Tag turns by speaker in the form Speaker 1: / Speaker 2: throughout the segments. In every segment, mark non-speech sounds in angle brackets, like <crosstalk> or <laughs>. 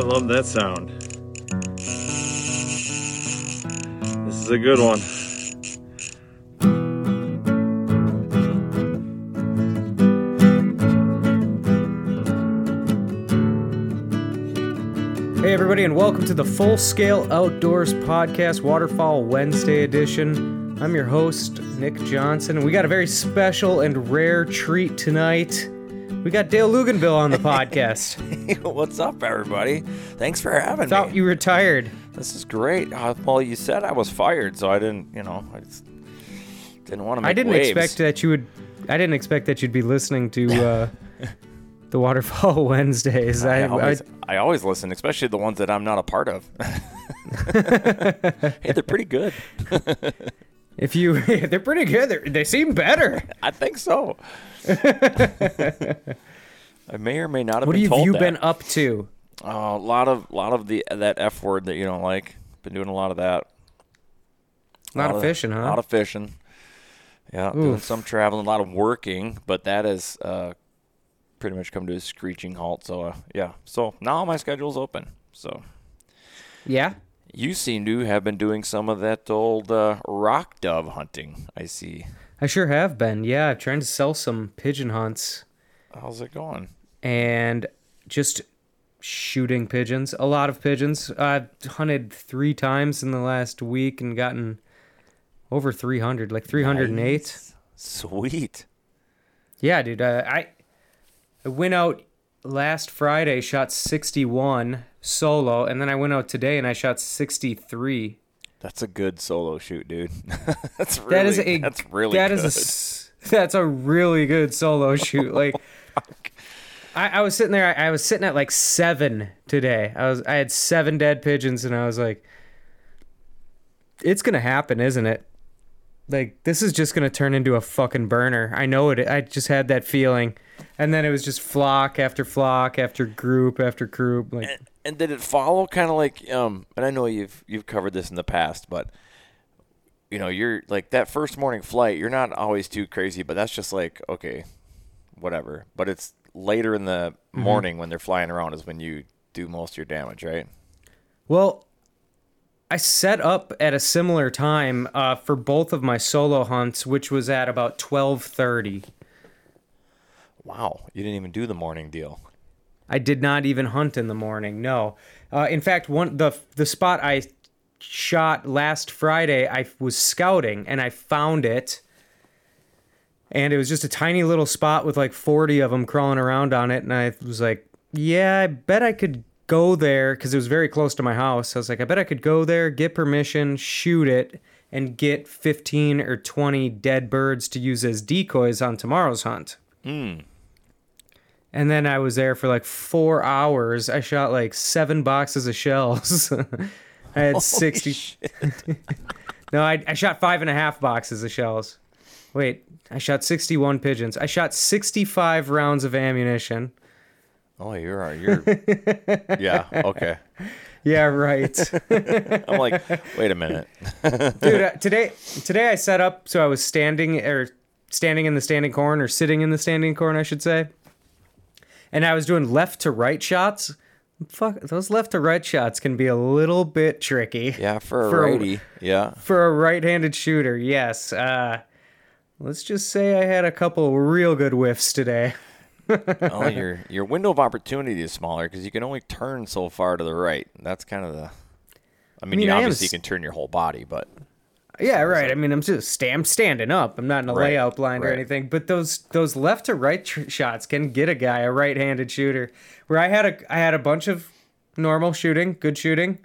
Speaker 1: I love that sound. This is a good one.
Speaker 2: Hey, everybody, and welcome to the Full Scale Outdoors Podcast, Waterfall Wednesday edition. I'm your host, Nick Johnson, and we got a very special and rare treat tonight. We got Dale Luganville on the <laughs> podcast.
Speaker 3: What's up, everybody? Thanks for having
Speaker 2: Thought
Speaker 3: me.
Speaker 2: Thought you retired.
Speaker 3: This is great. Uh, well, you said I was fired, so I didn't, you know, I just didn't want to make
Speaker 2: I didn't
Speaker 3: waves.
Speaker 2: expect that you would. I didn't expect that you'd be listening to uh, <laughs> the Waterfall <laughs> Wednesdays.
Speaker 3: I,
Speaker 2: I,
Speaker 3: always,
Speaker 2: I-
Speaker 3: I always listen, especially the ones that I'm not a part of. hey, they're pretty good.
Speaker 2: If you, <laughs> they're pretty good. They're, they seem better. <laughs>
Speaker 3: I think so. <laughs> I may or may not have
Speaker 2: What
Speaker 3: been
Speaker 2: have
Speaker 3: told
Speaker 2: you
Speaker 3: that.
Speaker 2: been up to?
Speaker 3: Uh, a lot of, lot of the that F word that you don't like. Been doing a lot of that.
Speaker 2: A lot of fishing, huh?
Speaker 3: A lot of fishing. Yeah, doing some traveling, a lot of working, but that has uh, pretty much come to a screeching halt. So uh, yeah, so now my schedule's open. So
Speaker 2: Yeah.
Speaker 3: You seem to have been doing some of that old uh, rock dove hunting. I see.
Speaker 2: I sure have been. Yeah, I'm trying to sell some pigeon hunts.
Speaker 3: How's it going?
Speaker 2: and just shooting pigeons. A lot of pigeons. I've hunted three times in the last week and gotten over 300, like 308.
Speaker 3: Nice. Sweet.
Speaker 2: Yeah, dude. Uh, I I went out last Friday, shot 61 solo, and then I went out today and I shot 63.
Speaker 3: That's a good solo shoot, dude. <laughs> that's really,
Speaker 2: That is a
Speaker 3: that's really
Speaker 2: that
Speaker 3: good.
Speaker 2: is a that's a really good solo <laughs> oh shoot. Like I, I was sitting there. I, I was sitting at like seven today. I was I had seven dead pigeons, and I was like, "It's gonna happen, isn't it? Like this is just gonna turn into a fucking burner. I know it. I just had that feeling." And then it was just flock after flock after group after group. Like
Speaker 3: and, and did it follow kind of like um and I know you've you've covered this in the past but you know you're like that first morning flight you're not always too crazy but that's just like okay whatever but it's later in the
Speaker 2: Mm-hmm.
Speaker 3: morning when they're flying around is when you do most of your damage right
Speaker 2: Well, I set up at a similar time uh, for both of my solo hunts, which was at about twelve thirty.
Speaker 3: wow you didn't even do the morning deal
Speaker 2: I did not even hunt in the morning. No, uh, in fact, one the the spot I shot last Friday, I was scouting and I found it, and it was just a tiny little spot with like forty of them crawling around on it, and I was like, yeah, I bet I could go there because it was very close to my house. I was like, I bet I could go there, get permission, shoot it, and get 15 or 20 dead birds to use as decoys on tomorrow's hunt. And then I was there for like four hours. I shot like seven boxes of shells. <laughs> I had 60. <laughs> no, I, I shot five and a half boxes of shells. Wait, I shot 61 pigeons. I shot 65 rounds of ammunition.
Speaker 3: Oh, you're you're. <laughs> yeah. Okay.
Speaker 2: Yeah, right.
Speaker 3: I'm like, wait a minute.
Speaker 2: Dude, uh, today today I set up so I was standing or standing in the standing corn or sitting in the standing corn, I should say. And I was doing left to right shots. Fuck, those left to right shots can be a little bit tricky.
Speaker 3: Yeah, for a <laughs>
Speaker 2: For a-
Speaker 3: righty. Yeah.
Speaker 2: For a right-handed shooter, yes. Uh, let's just say I had a couple real good whiffs today. <laughs>
Speaker 3: Oh, your your window of opportunity is smaller because you can only turn so far to the right. That's kind of the. I mean,
Speaker 2: mean,
Speaker 3: you
Speaker 2: I
Speaker 3: obviously
Speaker 2: s-
Speaker 3: can turn your whole body, but
Speaker 2: Yeah, right. I mean, I'm just sta- I'm standing up. I'm not in a
Speaker 3: Right,
Speaker 2: layout blind or anything. But those those left to right tr- shots can get a guy a right-handed shooter. Where I had a I had a bunch of normal shooting, good shooting,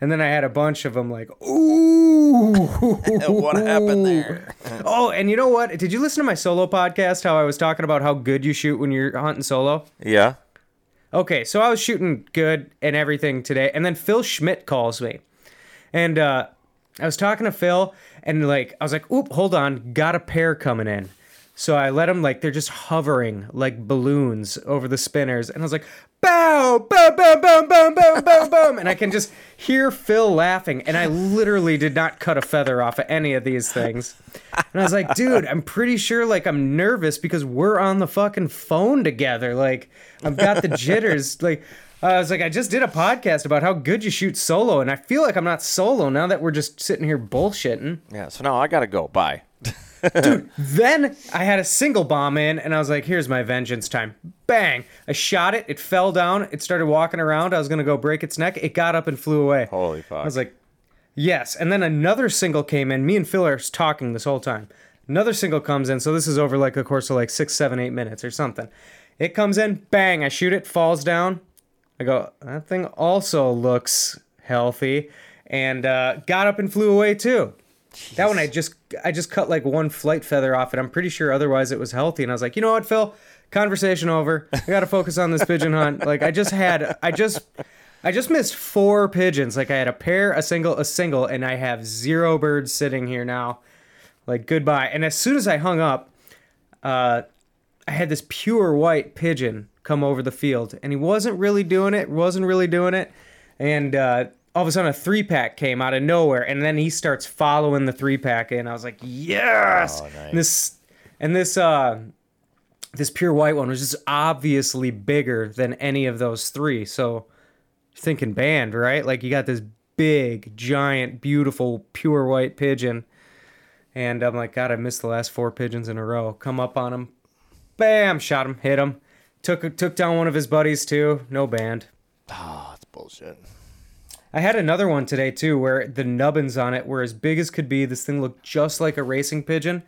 Speaker 2: and then I had a bunch of them like ooh. <laughs>
Speaker 3: what happened there? <laughs>
Speaker 2: oh, and you know what? Did you listen to my solo podcast? How I was talking about how good you shoot when you're hunting solo.
Speaker 3: Yeah.
Speaker 2: Okay, so I was shooting good and everything today, and then Phil Schmidt calls me, and uh, I was talking to Phil, and like I was like, "Oop, hold on, got a pair coming in." So I let them like they're just hovering like balloons over the spinners, and I was like, "Bow, bow, bow, bow, bow, bow, bow, bow," and I can just hear Phil laughing, and I literally did not cut a feather off of any of these things. And I was like, dude, I'm pretty sure like I'm nervous because we're on the fucking phone together. Like I've got the jitters. Like Uh, I was like, I just did a podcast about how good you shoot solo, and I feel like I'm not solo now that we're just sitting here bullshitting.
Speaker 3: Yeah. So now I gotta go. Bye. <laughs>
Speaker 2: Dude, then I had a single bomb in, and I was like, here's my vengeance time. Bang! I shot it. It fell down. It started walking around. I was gonna go break its neck. It got up and flew away.
Speaker 3: Holy fuck.
Speaker 2: I was like, yes. And then another single came in. Me and Phil are talking this whole time. Another single comes in. So this is over like a course of like six, seven, eight minutes or something. It comes in, bang, I shoot it, falls down. I go, that thing also looks healthy. And uh, got up and flew away too. That one I just I just cut like one flight feather off it. I'm pretty sure otherwise it was healthy. And I was like, you know what, Phil? Conversation over. I gotta focus on this pigeon hunt. <laughs> Like I just had I just I just missed four pigeons. Like I had a pair, a single, a single, and I have zero birds sitting here now. Like goodbye. And as soon as I hung up, uh, I had this pure white pigeon come over the field, and he wasn't really doing it. Wasn't really doing it. And uh, all of a sudden, a three pack came out of nowhere, and then he starts following the three pack And I was like, yes.
Speaker 3: Oh, nice.
Speaker 2: And this and this uh, this pure white one was just obviously bigger than any of those three. So thinking band, right? Like you got this big, giant, beautiful, pure white pigeon. And I'm like, God, I missed the last four pigeons in a row. Come up on him, bam, shot him, hit him. Took took down one of his buddies too. No band.
Speaker 3: oh, that's bullshit.
Speaker 2: I had another one today too, where the nubbins on it were as big as could be. This thing looked just like a racing pigeon.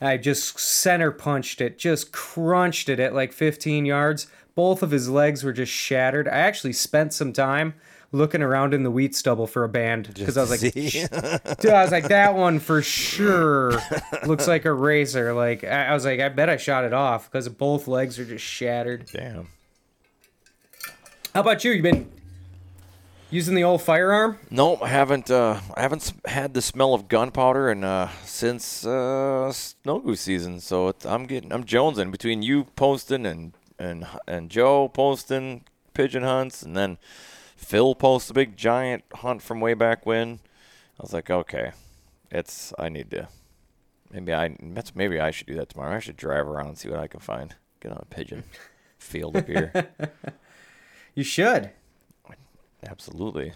Speaker 2: I just center punched it, just crunched it at like 15 yards. Both of his legs were just shattered. I actually spent some time looking around in the wheat stubble for a band because I was like, Dude, I was like, that one for sure <laughs> looks like a razor. Like, I, I was like, I bet I shot it off because both legs are just shattered.
Speaker 3: Damn.
Speaker 2: How about you? You been using the old firearm?
Speaker 3: Nope, I haven't. Uh, I haven't had the smell of gunpowder and uh, since uh, snow goose season. So it's, I'm getting, I'm jonesing between you posting and and and Joe posting pigeon hunts, and then Phil posts a big giant hunt from way back when. I was like, okay, it's. I need to. Maybe I. That's maybe I should do that tomorrow. I should drive around and see what I can find. Get on a pigeon field up here. <laughs>
Speaker 2: You should.
Speaker 3: Absolutely.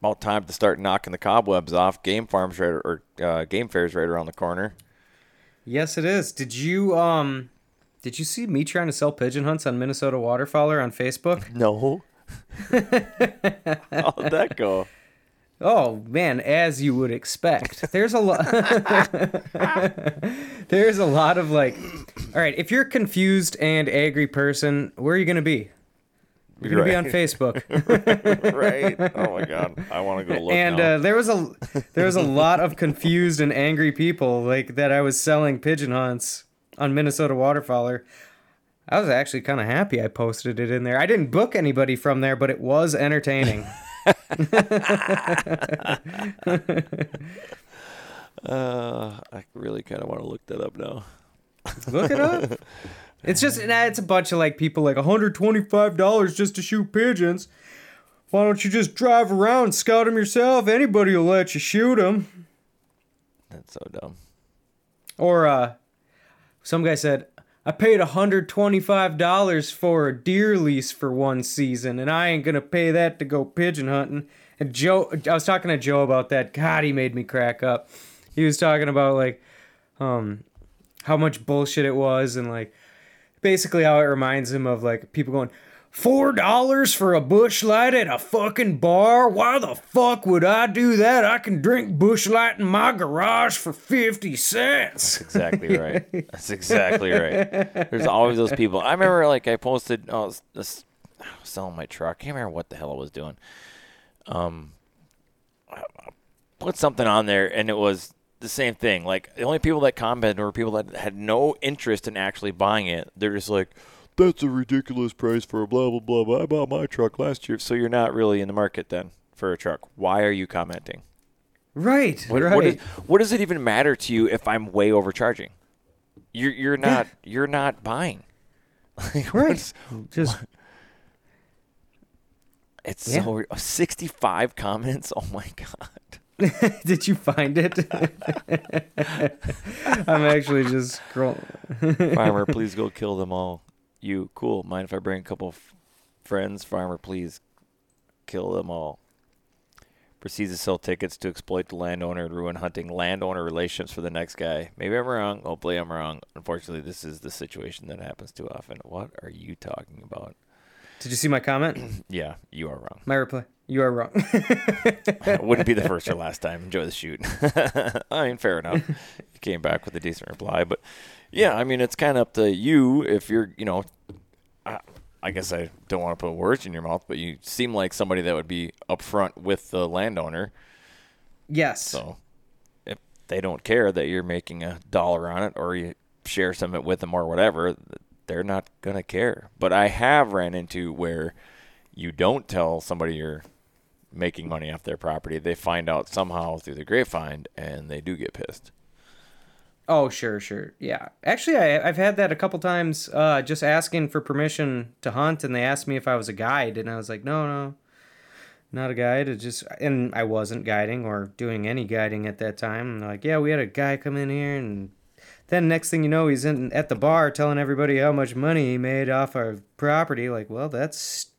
Speaker 3: About time to start knocking the cobwebs off. Game farms right or uh, game fairs right around the corner.
Speaker 2: Yes, it is. Did you um did you see me trying to sell pigeon hunts on Minnesota Waterfowler on Facebook?
Speaker 3: No. How'd that go?
Speaker 2: Oh man, as you would expect. There's a lot <laughs> There's a lot of like All right, if you're a confused and angry person, where are you going to be? You're gonna be on Facebook. <laughs>
Speaker 3: right? Oh my god, I want to go look.
Speaker 2: and uh, there was a there was a lot of confused and angry people like that I was selling pigeon hunts on Minnesota Waterfowler. I was actually kind of happy I posted it in there. I didn't book anybody from there, but it was entertaining. <laughs> <laughs>
Speaker 3: uh, I really kind of want to look that up now.
Speaker 2: Look it up. <laughs> It's just nah, it's a bunch of like people like $125 just to shoot pigeons. Why don't you just drive around, scout them yourself? Anybody will let you shoot them.
Speaker 3: That's so dumb.
Speaker 2: Or uh, some guy said, I paid $125 for a deer lease for one season, and I ain't gonna pay that to go pigeon hunting. And Joe, I was talking to Joe about that. God, he made me crack up. He was talking about like, um, how much bullshit it was, and like, basically how it reminds him of like people going, Four dollars for a Busch Light at a fucking bar? Why the fuck would I do that? I can drink Busch Light in my garage for 50 cents.
Speaker 3: That's Exactly right. That's exactly right. There's always those people. I remember, like, I posted, oh, I was, I was selling my truck. I can't remember what the hell I was doing. Um, I put something on there, and it was the same thing. Like, the only people that commented were people that had no interest in actually buying it. They're just like, that's a ridiculous price for a blah blah blah. blah. I bought my truck last year, so you're not really in the market then for a truck. Why are you commenting?
Speaker 2: Right,
Speaker 3: What,
Speaker 2: right.
Speaker 3: what, is, what does it even matter to you if I'm way overcharging? You're you're not you're not buying. <laughs> Like,
Speaker 2: right.
Speaker 3: what's-
Speaker 2: Just
Speaker 3: It's
Speaker 2: Yeah.
Speaker 3: so 65 comments. Oh my god. <laughs>
Speaker 2: did you find it? <laughs> I'm actually just scrolling.
Speaker 3: Farmer, please go kill them all. You cool? Mind if I bring a couple f- friends? Farmer, please kill them all. Proceeds to sell tickets to exploit the landowner and ruin hunting landowner relations for the next guy. Maybe I'm wrong. Hopefully I'm wrong. Unfortunately, this is the situation that happens too often. What are you talking about?
Speaker 2: Did you see my comment? <clears throat>
Speaker 3: Yeah, you are wrong.
Speaker 2: My reply. You are wrong. <laughs>
Speaker 3: Wouldn't be the <laughs> first or last time. Enjoy the shoot. <laughs> I mean, fair enough. Came back with a decent reply, but yeah, I mean, it's kind of up to you if you're, you know, I, I guess I don't want to put words in your mouth, but you seem like somebody that would be upfront with the landowner.
Speaker 2: yes.
Speaker 3: So if they don't care that you're making a dollar on it or you share some of it with them or whatever, they're not going to care. But I have ran into where you don't tell somebody you're making money off their property. They find out somehow through the grapevine and they do get pissed.
Speaker 2: Oh, sure, sure. Yeah. Actually, I, I've had that a couple times uh, just asking for permission to hunt, and they asked me if I was a guide, and I was like, no, no, not a guide. It just, and I wasn't guiding or doing any guiding at that time. And they're like, yeah, we had a guy come in here, and then next thing you know, he's in at the bar telling everybody how much money he made off our property. Like, well, that's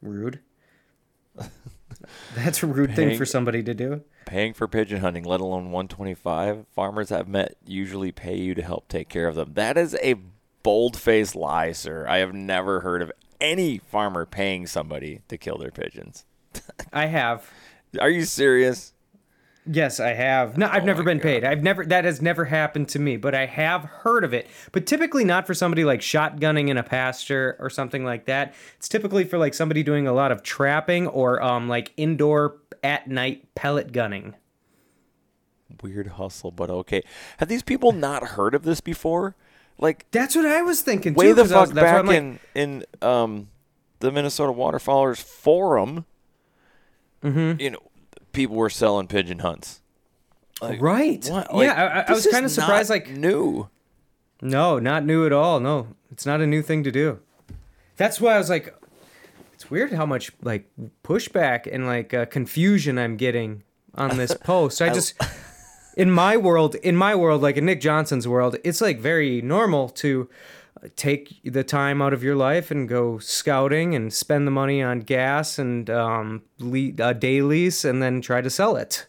Speaker 2: rude. <laughs> that's a rude thing for somebody to do.
Speaker 3: Paying for pigeon hunting, let alone 125, farmers I've met usually pay you to help take care of them. That is a bold-faced lie, sir. I have never heard of any farmer paying somebody to kill their pigeons.
Speaker 2: I have.
Speaker 3: Are you serious?
Speaker 2: Yes, I have. No, I've
Speaker 3: Oh
Speaker 2: never
Speaker 3: my
Speaker 2: been paid. I've never that has never happened to me, but I have heard of it. But typically not for somebody like shotgunning in a pasture or something like that. It's typically for like somebody doing a lot of trapping or um like indoor at night pellet gunning.
Speaker 3: Weird hustle, but okay. Have these people not heard of this before? Like
Speaker 2: That's what I was thinking
Speaker 3: way
Speaker 2: too.
Speaker 3: the
Speaker 2: 'cause I was-
Speaker 3: fuck
Speaker 2: that's why
Speaker 3: back
Speaker 2: like,
Speaker 3: in in um the Minnesota Waterfowlers forum.
Speaker 2: Mm-hmm.
Speaker 3: You know, people were selling pigeon hunts. Like,
Speaker 2: right.
Speaker 3: What?
Speaker 2: yeah, I, I- was kind of surprised.
Speaker 3: not
Speaker 2: Like,
Speaker 3: new.
Speaker 2: no, not new at all. No, it's not a new thing to do. That's why I was like, it's weird how much like pushback and like uh, confusion I'm getting on this <laughs> post. I just, in my world, in my world, like in Nick Johnson's world, it's like very normal to take the time out of your life and go scouting and spend the money on gas and um, le- a day lease and then try to sell it.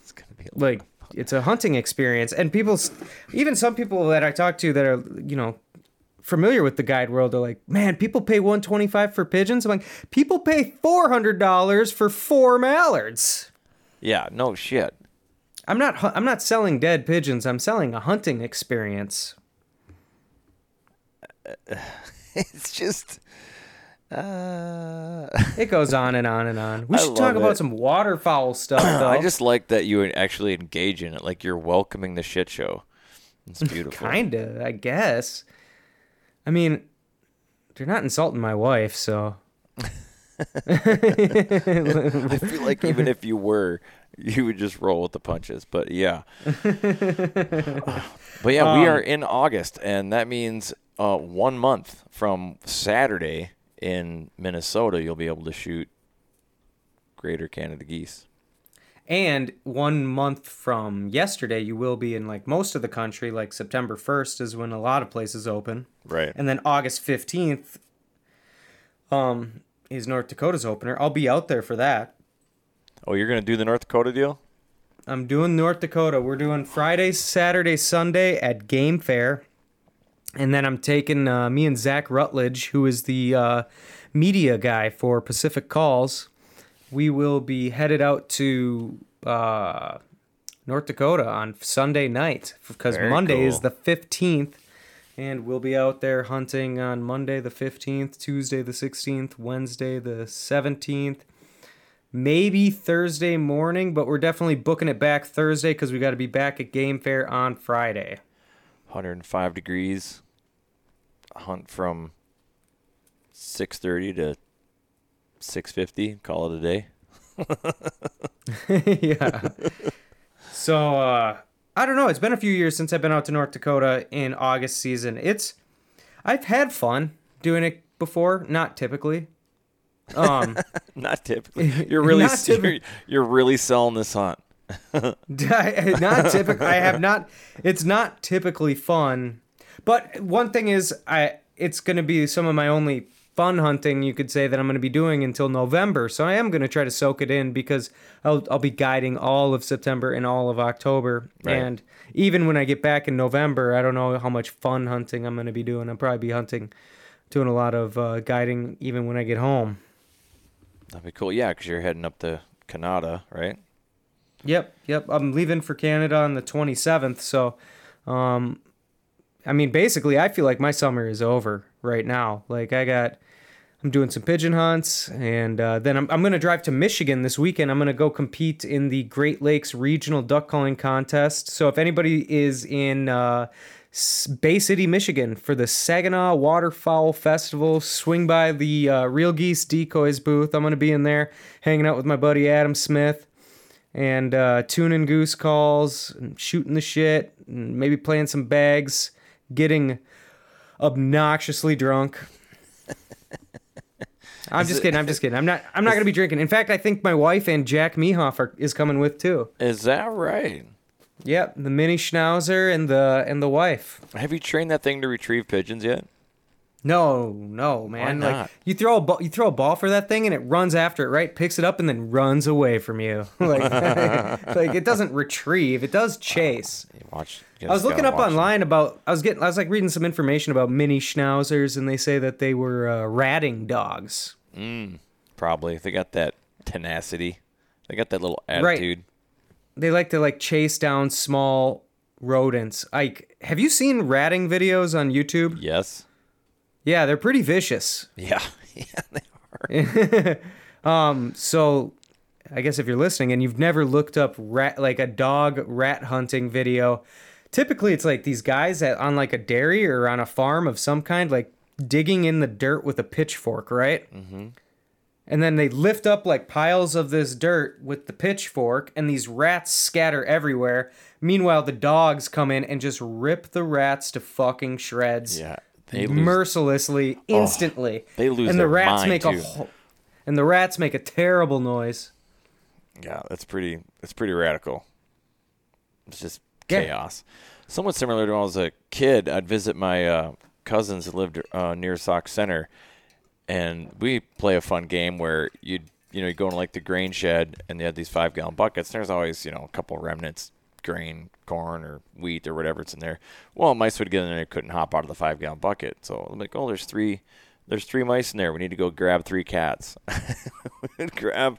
Speaker 3: It's gonna be a
Speaker 2: like it's a hunting experience. And people even some people that i talk to that are you know familiar with the guide world are like man people pay 125 for pigeons? I'm like people pay $400 for four mallards.
Speaker 3: Yeah, no shit.
Speaker 2: i'm not i'm not selling dead pigeons. I'm selling a hunting experience <laughs>
Speaker 3: It's just Uh,
Speaker 2: It goes on and on and on. <laughs> We
Speaker 3: I
Speaker 2: should talk
Speaker 3: love
Speaker 2: about some waterfowl <clears throat> stuff, though.
Speaker 3: I just like that you actually engage in it, like you're welcoming the shit show. It's <laughs> beautiful.
Speaker 2: kinda, I guess. I mean, they're not insulting my wife, so
Speaker 3: I feel like even if you were, you would just roll with the punches. But yeah. but yeah, we are
Speaker 2: Um,
Speaker 3: in August, and that means uh, one month from Saturday in Minnesota, you'll be able to shoot greater Canada geese.
Speaker 2: And one month from yesterday, you will be in like most of the country. Like September 1st is when a lot of places open.
Speaker 3: Right.
Speaker 2: And then August 15th um, is North Dakota's opener. I'll be out there for that.
Speaker 3: Oh, you're gonna do the North Dakota deal?
Speaker 2: I'm doing North Dakota. We're doing Friday, Saturday, Sunday at Game Fair. And then I'm taking uh, me and Zach Rutledge, who is the uh, media guy for Pacific Calls. We will be headed out to uh, North Dakota on Sunday night because
Speaker 3: Very
Speaker 2: Monday is the 15th. And we'll be out there hunting on Monday the 15th, Tuesday the 16th, Wednesday the 17th, maybe Thursday morning, but we're definitely booking it back Thursday because we got to be back at Game Fair on Friday.
Speaker 3: 105 degrees. Hunt from 6:30 to 6:50. Call it a day. <laughs>
Speaker 2: yeah. So uh, I don't know. It's been a few years since I've been out to North Dakota in August season. It's I've had fun doing it before, not typically. Um, <laughs>
Speaker 3: Not typically. You're <laughs> really
Speaker 2: typical.
Speaker 3: you're, you're really selling this hunt.
Speaker 2: not typically. I have not. It's not typically fun, but one thing is, I it's going to be some of my only fun hunting you could say that I'm going to be doing until November. So I am going to try to soak it in because I'll I'll be guiding all of September and all of October,
Speaker 3: Right.
Speaker 2: and even when I get back in November, I don't know how much fun hunting I'm going to be doing. I'll probably be hunting, doing a lot of uh, guiding even when I get home.
Speaker 3: That'd be cool. Yeah, because you're heading up to Canada, right?
Speaker 2: Yep, yep. I'm leaving for Canada on the 27th, so um I mean basically I feel like my summer is over right now. Like I got I'm doing some pigeon hunts and uh, then I'm I'm going to drive to Michigan this weekend. I'm going to go compete in the Great Lakes Regional Duck Calling Contest. So if anybody is in uh Bay City, Michigan for the Saginaw Waterfowl Festival. Swing by the uh, Real Geese Decoys booth. I'm going to be in there hanging out with my buddy Adam Smith and uh, tuning goose calls, and shooting the shit, and maybe playing some bags, getting obnoxiously drunk. I'm just kidding. I'm just kidding. I'm not. I'm not gonna be drinking. In fact, I think my wife and Jack Mehoff are, is coming with too.
Speaker 3: Is that right?
Speaker 2: Yep, the mini schnauzer and the and the wife.
Speaker 3: Have you trained that thing to retrieve pigeons yet?
Speaker 2: No, no, man.
Speaker 3: not?
Speaker 2: Like you throw a ball, you throw a ball for that thing, and it runs after it, right? Picks it up and then runs away from you. <laughs> like, <laughs> like it doesn't retrieve; it does <laughs> chase.
Speaker 3: You watch.
Speaker 2: I was looking up
Speaker 3: watch them.
Speaker 2: online about. I was getting. I was like reading some information about mini schnauzers, and they say that they were uh, ratting dogs.
Speaker 3: Probably. They got that tenacity. They got that little attitude. Right.
Speaker 2: They like to like chase down small rodents. Like, have you seen ratting videos on YouTube?
Speaker 3: Yes.
Speaker 2: Yeah, they're pretty vicious.
Speaker 3: Yeah. <laughs> yeah. They are. <laughs>
Speaker 2: So, I guess if you're listening and you've never looked up rat like a dog rat hunting video, typically it's like these guys at, on like a dairy or on a farm of some kind, like digging in the dirt with a pitchfork, right? Mm-hmm. And then they lift up like piles of this dirt with the pitchfork, and these rats scatter everywhere. Meanwhile, the dogs come in and just rip the rats to fucking shreds
Speaker 3: Yeah. They lose.
Speaker 2: mercilessly, instantly.
Speaker 3: they lose
Speaker 2: and the rats make
Speaker 3: too.
Speaker 2: a whole, and the rats make a terrible noise.
Speaker 3: Yeah, that's pretty. That's pretty radical. It's just
Speaker 2: Yeah.
Speaker 3: chaos. Somewhat similar to when I was a kid. I'd visit my uh, cousins that lived uh, near Sauk Centre, and we play a fun game where you'd you know you go in like the grain shed, and they had these five gallon buckets. And there's always you know a couple remnants, grain, corn, or wheat, or whatever it's in there. Well, mice would get in there and couldn't hop out of the five gallon bucket. So I'm like, oh, there's three. There's three mice in there. We need to go grab three cats. <laughs> We'd grab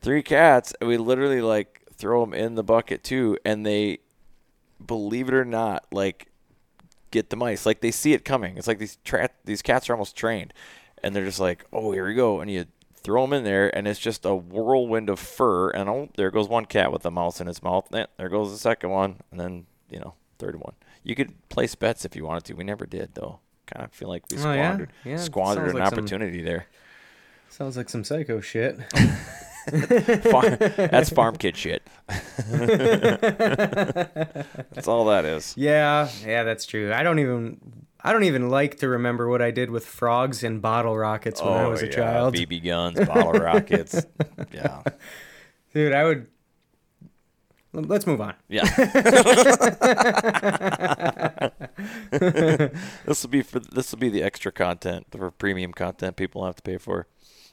Speaker 3: three cats, and we literally like throw them in the bucket too, and they, believe it or not, like get the mice. Like they see it coming. It's like these tra- these cats are almost trained, and they're just like, oh, here we go, and you throw them in there, and it's just a whirlwind of fur, and oh, there goes one cat with a mouse in its mouth. Eh, There goes the second one, and then you know, third one. You could place bets if you wanted to. We never did though. Kind of feel like we
Speaker 2: Oh, yeah?
Speaker 3: squandered
Speaker 2: Yeah,
Speaker 3: squandered an
Speaker 2: like some-
Speaker 3: opportunity there.
Speaker 2: Sounds like some psycho shit. <laughs> <laughs>
Speaker 3: Farm, that's farm kid shit. <laughs> that's all that is.
Speaker 2: yeah, yeah, that's true. I don't even I don't even like to remember what I did with frogs and bottle rockets when I oh, was a
Speaker 3: Oh, yeah,
Speaker 2: child.
Speaker 3: BB guns, bottle <laughs> rockets. Yeah,
Speaker 2: Dude, I would Let's move on.
Speaker 3: yeah. <laughs> this will be for this will be the extra content, the premium content people have to pay for.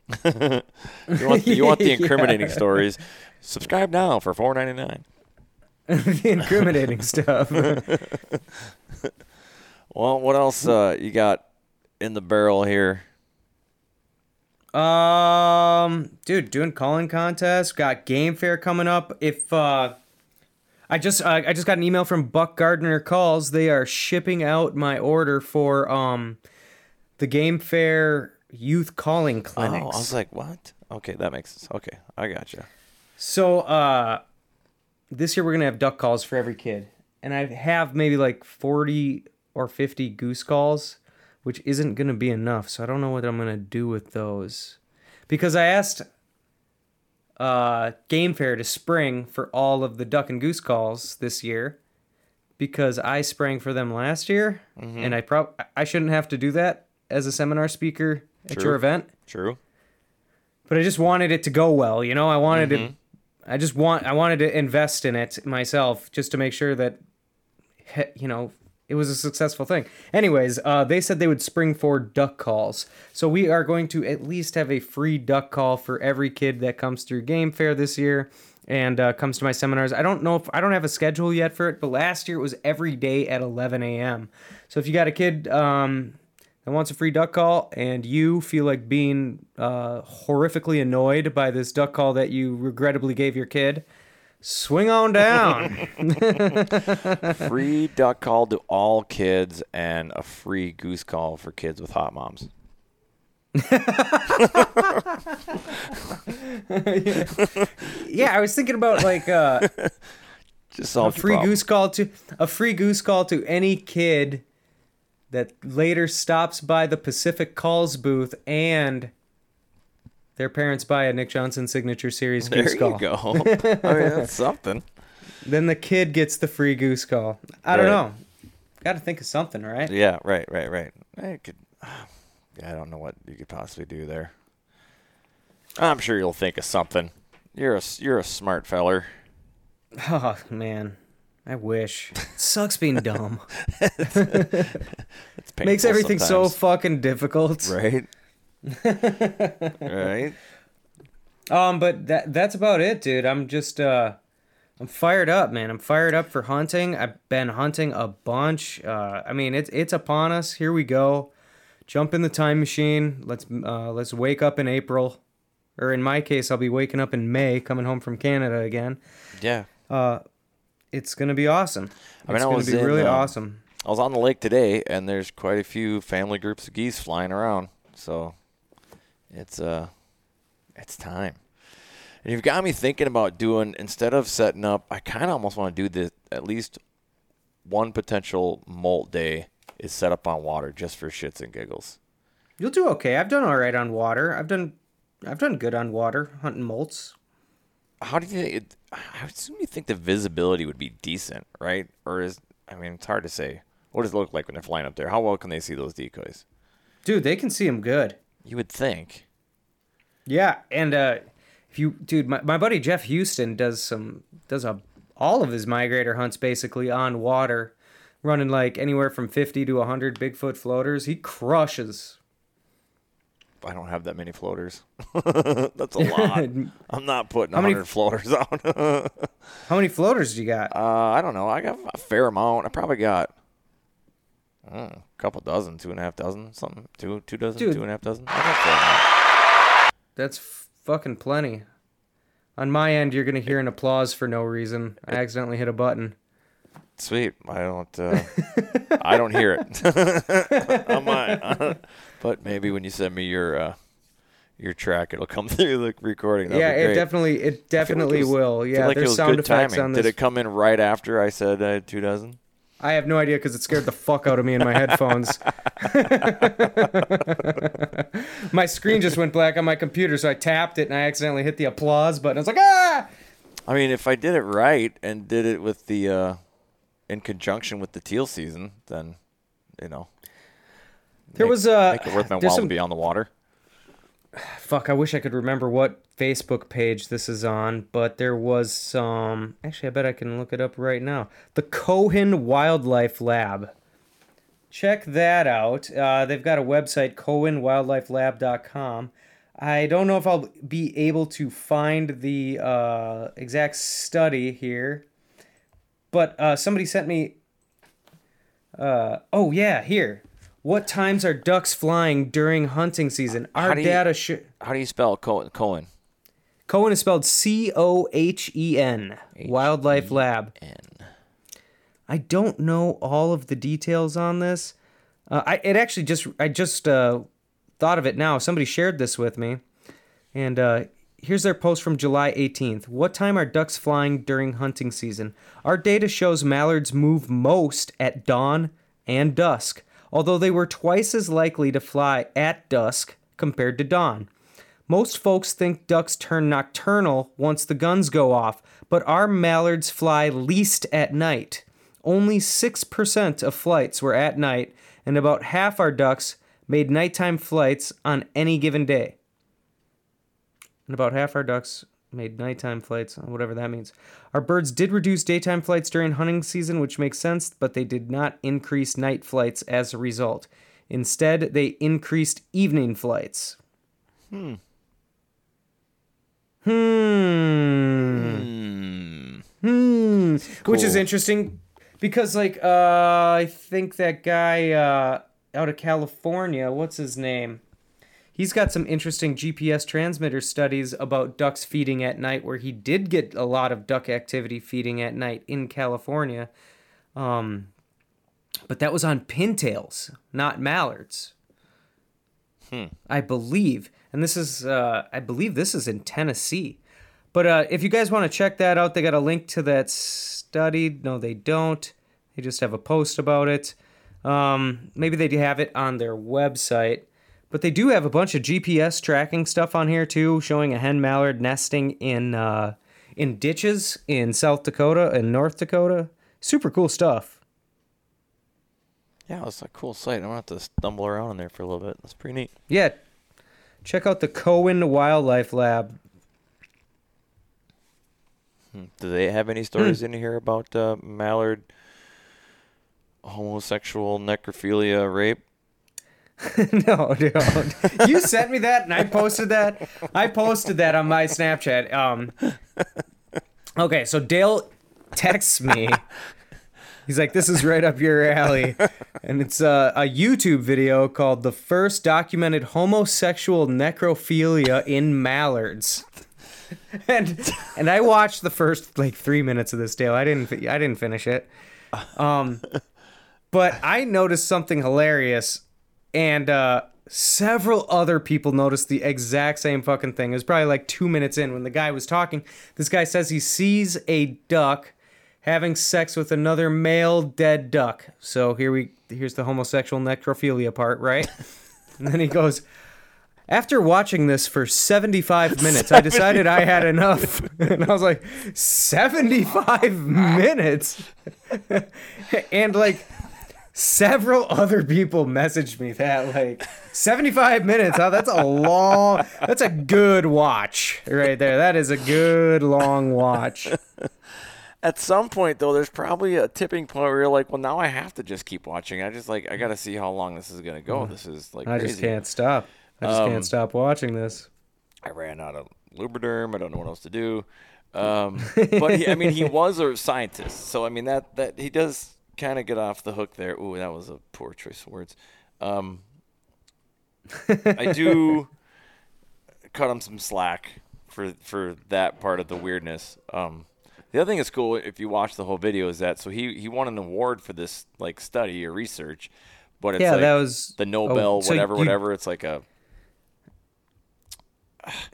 Speaker 3: <laughs> you want the, you want the incriminating
Speaker 2: Yeah.
Speaker 3: stories? Subscribe now for four ninety nine.
Speaker 2: the incriminating stuff.
Speaker 3: Well, what else uh, you got in the barrel here?
Speaker 2: Um, dude, doing calling contests. Got game fair coming up. If uh, I just uh, I just got an email from Buck Gardner Calls. They are shipping out my order for um, the game fair youth calling clinics.
Speaker 3: Oh, I was like, what? Okay, that makes sense. Okay, I got gotcha.
Speaker 2: So uh this year we're gonna have duck calls for every kid. And I have maybe like forty or fifty goose calls, which isn't gonna be enough. So I don't know what I'm gonna do with those. Because I asked uh Game Fair to spring for all of the duck and goose calls this year because I sprang for them last year and I prob I shouldn't have to do that as a seminar speaker at
Speaker 3: True.
Speaker 2: your event
Speaker 3: True.
Speaker 2: but I just wanted it to go well. You know, I wanted to, I just want, I wanted to invest in it myself just to make sure that, you know, it was a successful thing. Anyways, uh, they said they would spring for duck calls, so we are going to at least have a free duck call for every kid that comes through Game Fair this year and uh, comes to my seminars. I don't know if I don't have a schedule yet for it, but last year it was every day at 11 a.m. So if you got a kid um, that wants a free duck call and you feel like being uh, horrifically annoyed by this duck call that you regrettably gave your kid, swing on down. <laughs>
Speaker 3: Free duck call to all kids and a free goose call for kids with hot moms.
Speaker 2: yeah, <laughs> yeah. I was thinking about like uh, <laughs>
Speaker 3: Just
Speaker 2: a free goose call to a free goose call to any kid that later stops by the Pacific Calls booth and their parents buy a Nick Johnson signature series
Speaker 3: There
Speaker 2: goose
Speaker 3: you go. <laughs> I mean, that's something.
Speaker 2: Then the kid gets the free goose call. I don't know. Got to think of something, right?
Speaker 3: Yeah, right, right, right. I could. <sighs> Yeah, I don't know what you could possibly do there. I'm sure you'll think of something. You're a you're a smart feller. <laughs>
Speaker 2: Oh man, I wish. It sucks being dumb. <laughs>
Speaker 3: It's
Speaker 2: Makes
Speaker 3: painful
Speaker 2: everything so fucking difficult.
Speaker 3: right. Right.
Speaker 2: Um, but that that's about it, dude. I'm just uh, I'm fired up, man. I'm fired up for hunting. I've been hunting a bunch. Uh, I mean, it's it's upon us. Here we go. Jump in the time machine. Let's uh, let's wake up in April, or in my case, I'll be waking up in May, coming home from Canada again.
Speaker 3: Yeah.
Speaker 2: Uh, it's gonna be awesome.
Speaker 3: I mean,
Speaker 2: it's
Speaker 3: I
Speaker 2: gonna be
Speaker 3: in,
Speaker 2: really
Speaker 3: um,
Speaker 2: awesome.
Speaker 3: I was on the lake today, and there's quite a few family groups of geese flying around. So it's uh, it's time. And you've got me thinking about doing instead of setting up. I kind of almost want to do this at least one potential molt day is set up on water just for shits and giggles.
Speaker 2: You'll do okay. I've done all right on water. I've done I've done good on water hunting molts.
Speaker 3: How do you think? It, I assume you think the visibility would be decent, right? Or is I mean, it's hard to say. What does it look like when they're flying up there? How well can they see those decoys?
Speaker 2: Dude, they can see them good.
Speaker 3: You would think.
Speaker 2: Yeah, and uh, if you, dude, my, my buddy Jeff Houston does some does a all of his migrator hunts basically on water, running like anywhere from fifty to hundred Bigfoot floaters. He crushes.
Speaker 3: I don't have that many floaters. <laughs> That's a <laughs> lot. I'm not putting
Speaker 2: How many-
Speaker 3: 100 floaters <laughs> on.
Speaker 2: How many floaters do you got?
Speaker 3: Uh, I don't know. I got a fair amount. I probably got know, a couple dozen, two and a half dozen, something. Two, two dozen,
Speaker 2: Dude.
Speaker 3: two and a half dozen. I got a fair amount.
Speaker 2: That's fucking plenty. On my end, you're gonna hear an applause for no reason. I accidentally hit a button.
Speaker 3: Sweet. I don't. Uh, I don't hear it <laughs> on mine. <laughs> but maybe when you send me your uh, your track, it'll come <laughs> through the recording. That'd
Speaker 2: yeah, it definitely it
Speaker 3: feel like
Speaker 2: definitely
Speaker 3: it was-
Speaker 2: will. Yeah,
Speaker 3: like it
Speaker 2: there's
Speaker 3: was
Speaker 2: sound
Speaker 3: good
Speaker 2: effects
Speaker 3: timing.
Speaker 2: on this.
Speaker 3: Did it come in right after I said I had two dozen?
Speaker 2: I have no idea because it scared the fuck out of me in my headphones. <laughs> my screen just went black on my computer, so I tapped it and I accidentally hit the applause button. I was like, ah!
Speaker 3: I mean, if I did it right and did it with the uh, in conjunction with the teal season, then you know,
Speaker 2: There
Speaker 3: make-
Speaker 2: was uh,
Speaker 3: make it worth my while
Speaker 2: some
Speaker 3: to be on the water.
Speaker 2: Fuck. I wish I could remember what Facebook page this is on, but there was some. Actually, I bet I can look it up right now. The Cohen Wildlife Lab. Check that out. Uh, they've got a website, cohenwildlifelab.com. I don't know if I'll be able to find the uh, exact study here, but uh, somebody sent me. Uh, oh yeah, here. What times are ducks flying during hunting season? Our
Speaker 3: How do you-
Speaker 2: data sh-
Speaker 3: How do you spell Cohen? Cohen.
Speaker 2: Cohen is spelled C O H E N. Wildlife Lab.
Speaker 3: N.
Speaker 2: I don't know all of the details on this. Uh, I it actually just I just uh, thought of it now. Somebody shared this with me, and uh, here's their post from July 18th. What time are ducks flying during hunting season? Our data shows mallards move most at dawn and dusk, although they were twice as likely to fly at dusk compared to dawn. Most folks think ducks turn nocturnal once the guns go off, but our mallards fly least at night. Only 6% of flights were at night, and about half our ducks made nighttime flights on any given day. And about half our ducks made nighttime flights, whatever that means. Our birds did reduce daytime flights during hunting season, which makes sense, but they did not increase night flights as a result. Instead, they increased evening flights. Hmm. Hmm. Hmm. Which is interesting because, like, uh, I think that guy uh, out of California, what's his name? He's got some interesting GPS transmitter studies about ducks feeding at night, where he did get a lot of duck activity feeding at night in California. Um, but that was on pintails, not mallards. I believe, and this is, uh, I believe this is in Tennessee. But uh, if you guys want to check that out, they got a link to that study. No, they don't. They just have a post about it. Um, maybe they do have it on their website. But they do have a bunch of GPS tracking stuff on here too, showing a hen mallard nesting in uh, in ditches in South Dakota and North Dakota. Super cool stuff.
Speaker 3: Yeah, it's a cool site. I'm gonna have to stumble around in there for a little bit. That's pretty neat.
Speaker 2: Yeah, check out the Cohen Wildlife Lab.
Speaker 3: Do they have any stories in here about uh, mallard homosexual necrophilia rape? <laughs>
Speaker 2: no, no. you sent me that and I posted that. I posted that on my Snapchat. Um Okay, so Dale texts me. He's like, "This is right up your alley," and it's uh, a YouTube video called "The First Documented Homosexual Necrophilia in Mallards." and and I watched the first like three minutes of this. Dale, I didn't I didn't finish it. Um, but I noticed something hilarious, and uh, several other people noticed the exact same fucking thing. It was probably like two minutes in when the guy was talking. This guy says he sees a duck having sex with another male dead duck. So here we here's the homosexual necrophilia part, right? <laughs> and then he goes. After watching this for 75 <laughs> minutes, I decided I had enough. <laughs> And I was like, 75 minutes? and like, several other people messaged me that like 75 minutes oh that's a long that's a good watch right there that is a good long watch
Speaker 3: At some point, though, there's probably a tipping point where you're like, well, now I have to just keep watching. I just like I gotta see how long this is gonna go. This is like
Speaker 2: i
Speaker 3: crazy.
Speaker 2: just can't stop i just
Speaker 3: Um,
Speaker 2: can't stop watching this
Speaker 3: I ran out of Lubriderm. I don't know what else to do. Um, but he, I mean, he was a scientist, so I mean that that he does kind of get off the hook there. Ooh, that was a poor choice of words. Um, I do <laughs> cut him some slack for for that part of the weirdness. Um, The other thing that's cool if you watch the whole video is that so he he won an award for this like study or research, but it's
Speaker 2: Yeah,
Speaker 3: like
Speaker 2: that was-
Speaker 3: the
Speaker 2: oh,
Speaker 3: Nobel
Speaker 2: so
Speaker 3: whatever
Speaker 2: you-
Speaker 3: whatever. It's like a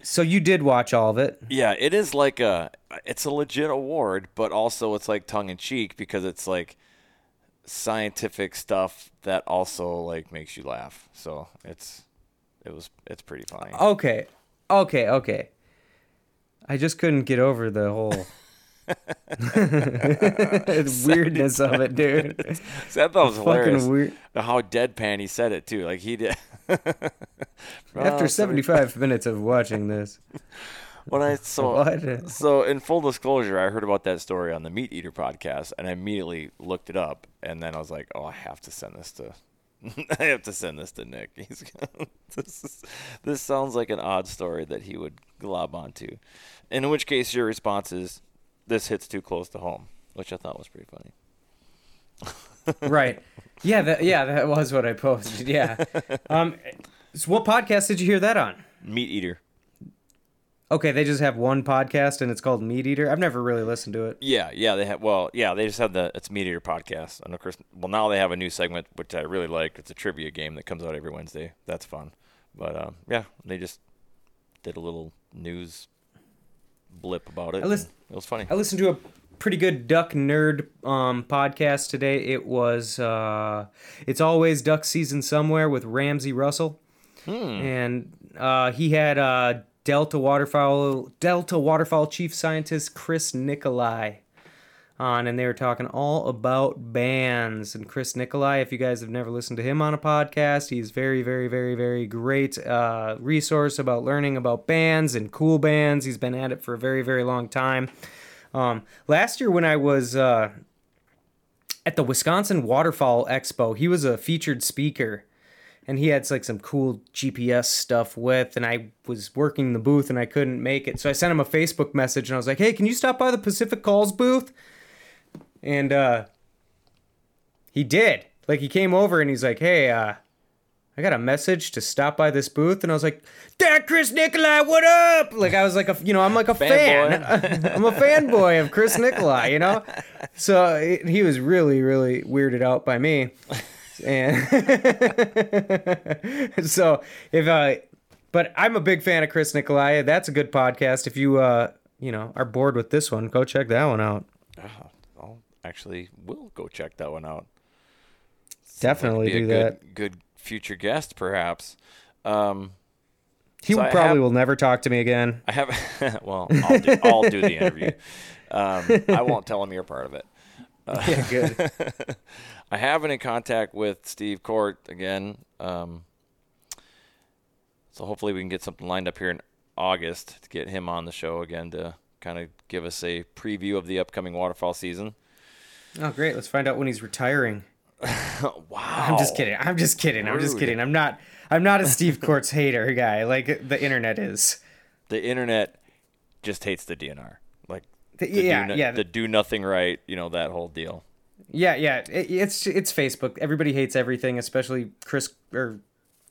Speaker 2: So you did watch all of it?
Speaker 3: yeah, it is like a it's a legit award, but also it's like tongue in cheek because it's like scientific stuff that also like makes you laugh. So it's it was it's pretty funny.
Speaker 2: Okay, okay, okay. I just couldn't get over the whole <laughs> <laughs> weirdness of it, dude. <laughs>
Speaker 3: So I thought it was hilarious.
Speaker 2: weird.
Speaker 3: How deadpan he said it too. Like he did.
Speaker 2: After
Speaker 3: Oh,
Speaker 2: 75 minutes of watching this,
Speaker 3: when I <laughs> so
Speaker 2: What?
Speaker 3: so in full disclosure, I heard about that story on the Meat Eater podcast, and I immediately looked it up, and then I was like, oh, I have to send this to. <laughs> I have to send this to Nick. <laughs> He's this is, this sounds like an odd story that he would glob onto. In which case, your response is, "This hits too close to home," which I thought was pretty funny.
Speaker 2: right? Yeah, that yeah, that was what I posted. Yeah. Um, so what podcast did you hear that on?
Speaker 3: Meat Eater.
Speaker 2: Okay, they just have one podcast and it's called Meat Eater. I've never really listened to it.
Speaker 3: Yeah, yeah, they have. Well, yeah, they just have the it's Meat Eater podcast, and of course, well, now they have a new segment which I really like. It's a trivia game that comes out every Wednesday. That's fun. But um, yeah, they just did a little news blip about it.
Speaker 2: I listen-
Speaker 3: it was funny.
Speaker 2: I listened to a pretty good duck nerd um, podcast today. It was uh, it's always duck season somewhere with Ramsey Russell, and uh, he had uh, Delta waterfowl Delta waterfowl chief scientist Chris Nicolai on, and they were talking all about bands. And Chris Nicolai, if you guys have never listened to him on a podcast, he's very, very, very, very great uh, resource about learning about bands and cool bands. He's been at it for a very, very long time. Um, last year, when I was uh, at the Wisconsin Waterfowl Expo, he was a featured speaker, and he had like some cool GPS stuff with. And I was working the booth, and I couldn't make it, so I sent him a Facebook message, and I was like, "Hey, can you stop by the Pacific Calls booth?" And uh, he did. Like he came over, and he's like, "Hey, uh." I got a message to stop by this booth, and I was like, "Dad, Chris Nicolai, what up?" Like I was like a, you know, I'm like a fan. <laughs> I'm a fanboy of Chris Nicolai, you know. So he was really, really weirded out by me, and <laughs> so if I, but I'm a big fan of Chris Nicolai. That's a good podcast. If you, uh, you know, are bored with this one, go check that one out.
Speaker 3: Oh, I'll actually will go check that one out.
Speaker 2: Definitely do
Speaker 3: good,
Speaker 2: that.
Speaker 3: good future guest, perhaps. Um,
Speaker 2: He
Speaker 3: so
Speaker 2: probably
Speaker 3: have-
Speaker 2: will never talk to me again.
Speaker 3: I have. <laughs> well, I'll do, I'll do the interview. <laughs> Um, I won't tell him you're part of it.
Speaker 2: yeah, good.
Speaker 3: I have been in contact with Steve Cordts again. Um, so hopefully we can get something lined up here in August to get him on the show again to kind of give us a preview of the upcoming waterfowl season.
Speaker 2: Oh, great. Let's find out when he's retiring. <laughs>
Speaker 3: wow.
Speaker 2: I'm just kidding. I'm just kidding. I'm just kidding. I'm not. I'm not a Steve Cordts hater guy like the internet is.
Speaker 3: The internet just hates the DNR. Like
Speaker 2: The-
Speaker 3: the
Speaker 2: yeah,
Speaker 3: do no-
Speaker 2: yeah,
Speaker 3: the do nothing right, you know, that whole deal.
Speaker 2: Yeah, yeah. It, it's it's Facebook. Everybody hates everything, especially Chris or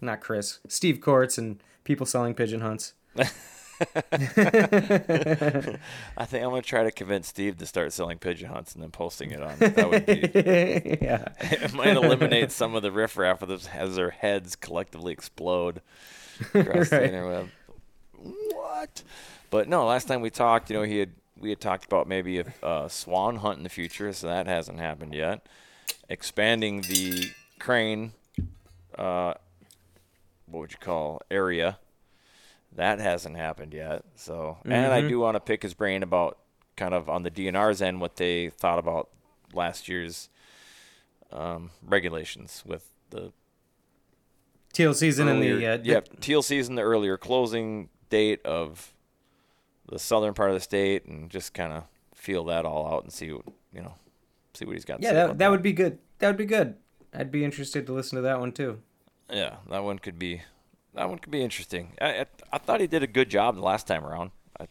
Speaker 2: not Chris, Steve Cordts and people selling pigeon hunts. <laughs>
Speaker 3: I think I'm gonna try to convince Steve to start selling pigeon hunts and then posting it on. That would be <laughs>
Speaker 2: yeah. <laughs>
Speaker 3: it might eliminate some of the riffraff us as their heads collectively explode across the
Speaker 2: Right.
Speaker 3: interweb. What? But no, last time we talked, you know, he had we had talked about maybe a uh, swan hunt in the future, so that hasn't happened yet. Expanding the crane, uh, what would you call area? That hasn't happened yet. So, and I do want to pick his brain about kind of on the DNR's end what they thought about last year's um, regulations with the
Speaker 2: Teal season and the uh,
Speaker 3: yeah teal season, the earlier closing date of the southern part of the state, and just kind of feel that all out and see what you know, see what he's got.
Speaker 2: yeah, that,
Speaker 3: about
Speaker 2: that would be good. That would be good. I'd be interested to listen to that one too.
Speaker 3: Yeah, that one could be that one could be interesting. I I, I thought he did a good job the last time around I,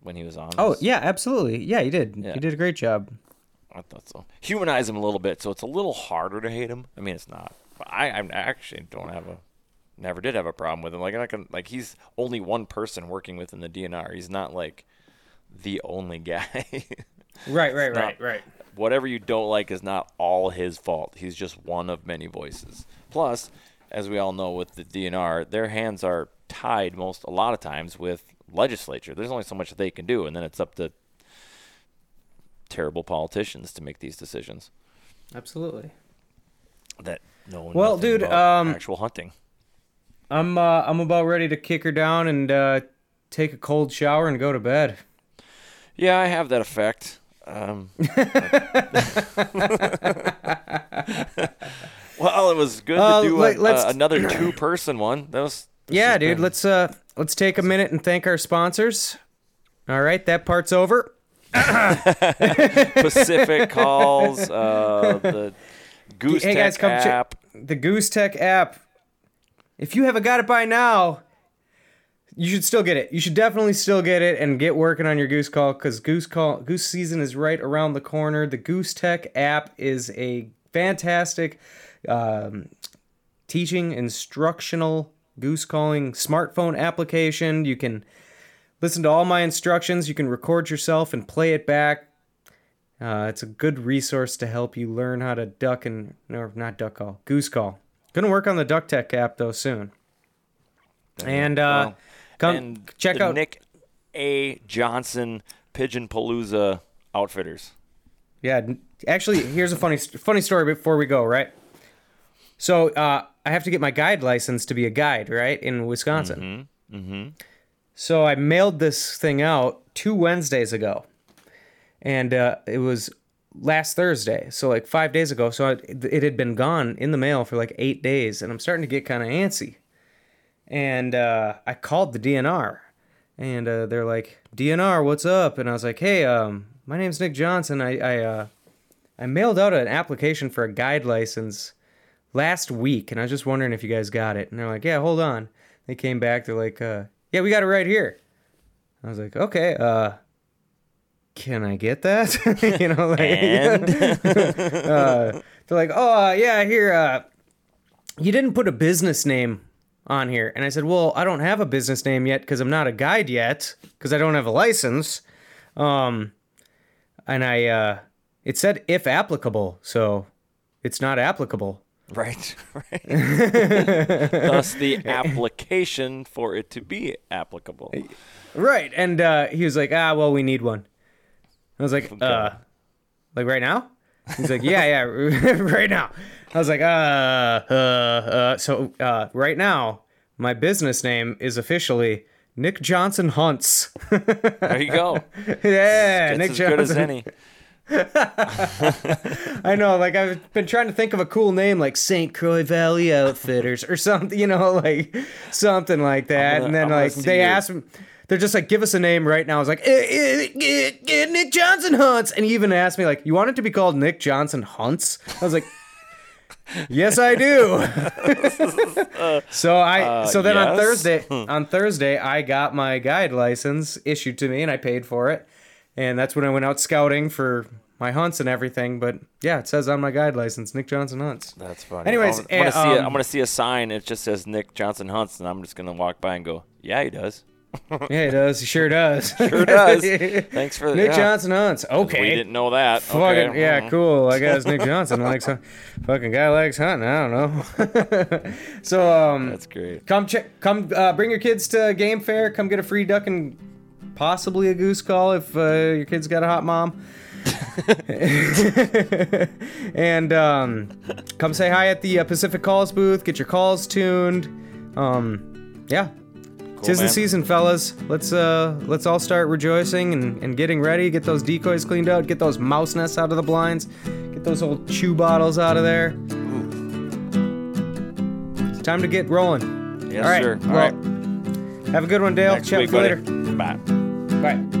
Speaker 3: when he was on.
Speaker 2: Oh yeah, absolutely. Yeah, he did.
Speaker 3: Yeah.
Speaker 2: You did a great job.
Speaker 3: I thought so. Humanize him a little bit, so it's a little harder to hate him. I mean, it's not. But I, I actually don't have a, never did have a problem with him. Like I can, like he's only one person working within the DNR. He's not like the only guy. <laughs>
Speaker 2: Right, right,
Speaker 3: not-
Speaker 2: right, right.
Speaker 3: Whatever you don't like is not all his fault. He's just one of many voices. Plus, as we all know with the DNR, their hands are tied most a lot of times with legislature. There's only so much that they can do, and then it's up to terrible politicians to make these decisions
Speaker 2: Absolutely.
Speaker 3: that no
Speaker 2: one
Speaker 3: Well,
Speaker 2: dude, um,
Speaker 3: actual hunting.
Speaker 2: I'm uh, I'm about ready to kick her down and uh, take a cold shower and go to bed.
Speaker 3: Yeah, I have that effect. Um, <laughs> well, it was good
Speaker 2: Uh,
Speaker 3: to do
Speaker 2: let-
Speaker 3: a, uh, another two-person one. That was
Speaker 2: Yeah, dude. Let's uh let's take a minute and thank our sponsors. All right, that part's over. <laughs>
Speaker 3: Pacific calls, uh, the Goose
Speaker 2: hey guys,
Speaker 3: Tech
Speaker 2: check
Speaker 3: app.
Speaker 2: the Goose Tech app. If you haven't got it by now, you should still get it. You should definitely still get it and get working on your goose call because goose call goose season is right around the corner. The Goose Tech app is a fantastic um, teaching instructional goose calling smartphone application. You can listen to all my instructions. You can record yourself and play it back. Uh, it's a good resource to help you learn how to duck and no, not duck call, goose call. Gonna work on the Duck Tech app though soon. And uh,
Speaker 3: Well,
Speaker 2: come
Speaker 3: and
Speaker 2: check out.
Speaker 3: Nick A. Johnson Pigeon Palooza Outfitters.
Speaker 2: Yeah, actually, here's a funny funny story before we go. Right. So uh, I have to get my guide license to be a guide, right, in Wisconsin. Mm-hmm. So I mailed this thing out two Wednesdays ago, and uh, it was last Thursday, so like five days ago. So it, it had been gone in the mail for like eight days, and I'm starting to get kind of antsy. And uh, I called the DNR, and uh, they're like, "DNR, what's up?" And I was like, "Hey, um, my name's Nick Johnson. I I, uh, I mailed out an application for a guide license last week, and I was just wondering if you guys got it." And they're like, "Yeah, hold on." They came back. They're like, uh, "Yeah, we got it right here." I was like, "Okay, uh." Can I get that? <laughs> you know, like, <laughs> uh, they're like, "Oh, uh, yeah, here. Uh, you didn't put a business name on here." And I said, "Well, I don't have a business name yet because I'm not a guide yet because I don't have a license." Um, and I, uh, it said if applicable, so it's not applicable.
Speaker 3: right, <laughs> right. Thus, the application for it to be applicable.
Speaker 2: Right. And uh, he was like, "Ah, well, we need one." I was like, "Uh, like right now?" He's like, "Yeah, yeah, <laughs> right now." I was like, "Uh, uh, uh." So, uh, right now, my business name is officially Nick Johnson Hunts.
Speaker 3: There you go. <laughs>
Speaker 2: yeah,
Speaker 3: It's
Speaker 2: Nick
Speaker 3: as
Speaker 2: Johnson.
Speaker 3: good as any. <laughs>
Speaker 2: I know, like I've been trying to think of a cool name like St. Croix Valley Outfitters or something, you know, like something like that.
Speaker 3: gonna-
Speaker 2: and then
Speaker 3: I'm
Speaker 2: like they
Speaker 3: your-
Speaker 2: asked me, they're just like, give us a name right now. I was like, eh, eh, eh, Nick Johnson Hunts, and he even asked me like, you want it to be called Nick Johnson Hunts? I was like. <laughs> Yes, I do. <laughs> so I so then on? Thursday <laughs> on Thursday I got my guide license issued to me and I paid for it. And that's when I went out scouting for my hunts and everything. But yeah, it says on my guide license, Nick Johnson hunts.
Speaker 3: That's funny.
Speaker 2: Anyways,
Speaker 3: I'm, gonna
Speaker 2: uh,
Speaker 3: see. A,
Speaker 2: um,
Speaker 3: I'm gonna see a sign. It just says Nick Johnson Hunts, and I'm just gonna walk by and go, "Yeah, he does." <laughs>
Speaker 2: Yeah, he does. He sure does. <laughs>
Speaker 3: Sure does. Thanks for <laughs>
Speaker 2: Nick
Speaker 3: yeah.
Speaker 2: Johnson hunts. Okay.
Speaker 3: We didn't know that.
Speaker 2: Fucking
Speaker 3: okay.
Speaker 2: yeah,
Speaker 3: mhm.
Speaker 2: cool. I guess Nick Johnson likes fucking guy likes hunting. I don't know. so um,
Speaker 3: That's great.
Speaker 2: come check. Come uh, bring your kids to game fair. Come get a free duck and possibly a goose call if uh, your kid's got a hot mom. and um, come say hi at the uh, Pacific Calls booth. Get your calls tuned. Um, yeah, Tis the season, fellas. Let's uh let's all start rejoicing and, and getting ready. Get those decoys cleaned out. Get those mouse nests out of the blinds. Get those old chew bottles out of there. It's time to get rolling.
Speaker 3: Yes,
Speaker 2: all right.
Speaker 3: sir. All
Speaker 2: well,
Speaker 3: right.
Speaker 2: have a good one, Dale.
Speaker 3: Next
Speaker 2: Chat
Speaker 3: week,
Speaker 2: with you
Speaker 3: buddy.
Speaker 2: later.
Speaker 3: Bye.
Speaker 2: Bye.